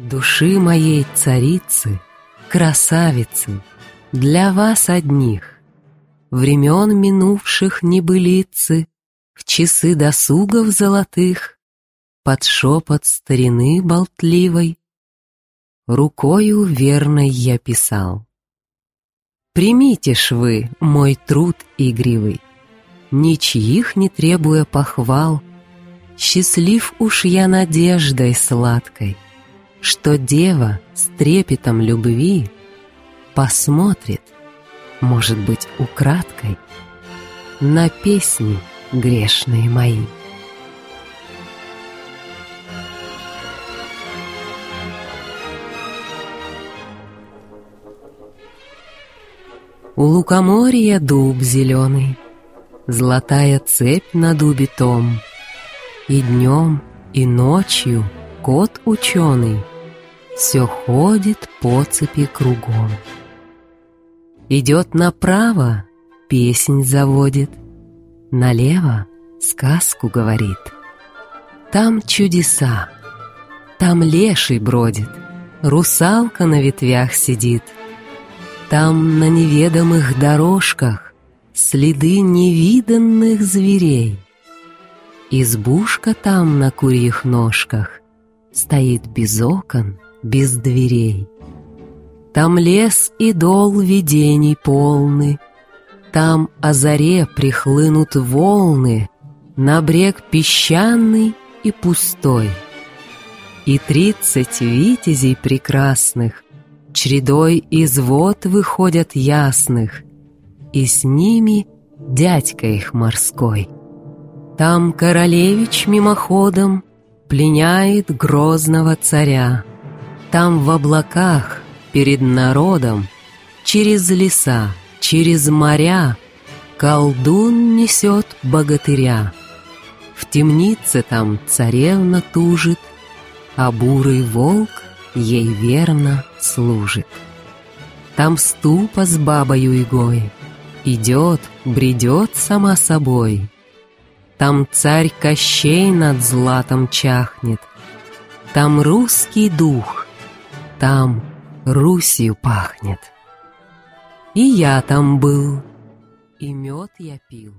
Души моей царицы, красавицы, Для вас одних, Времен минувших небылицы, В часы досугов золотых, Под шепот старины болтливой, Рукою верной я писал. Примите ж вы мой труд игривый, Ничьих не требуя похвал, Счастлив уж я надеждой сладкой, Что дева с трепетом любви Посмотрит, может быть, украдкой, На песни грешные мои. У лукоморья дуб зеленый, Золотая цепь на дубе том, И днем, и ночью кот ученый Все ходит по цепи кругом. Идет направо, песнь заводит, Налево сказку говорит. Там чудеса, там леший бродит, Русалка на ветвях сидит — там на неведомых дорожках Следы невиданных зверей. Избушка там на курьих ножках Стоит без окон, без дверей. Там лес и дол видений полны, Там о заре прихлынут волны На брег песчаный и пустой. И тридцать витязей прекрасных Чередой из вод выходят ясных, И с ними дядька их морской. Там королевич мимоходом Пленяет грозного царя. Там в облаках перед народом Через леса, через моря Колдун несет богатыря. В темнице там царевна тужит, А бурый волк ей верно служит. Там ступа с бабою игой Идет, бредет сама собой. Там царь Кощей над златом чахнет, Там русский дух, там Русью пахнет. И я там был, и мед я пил.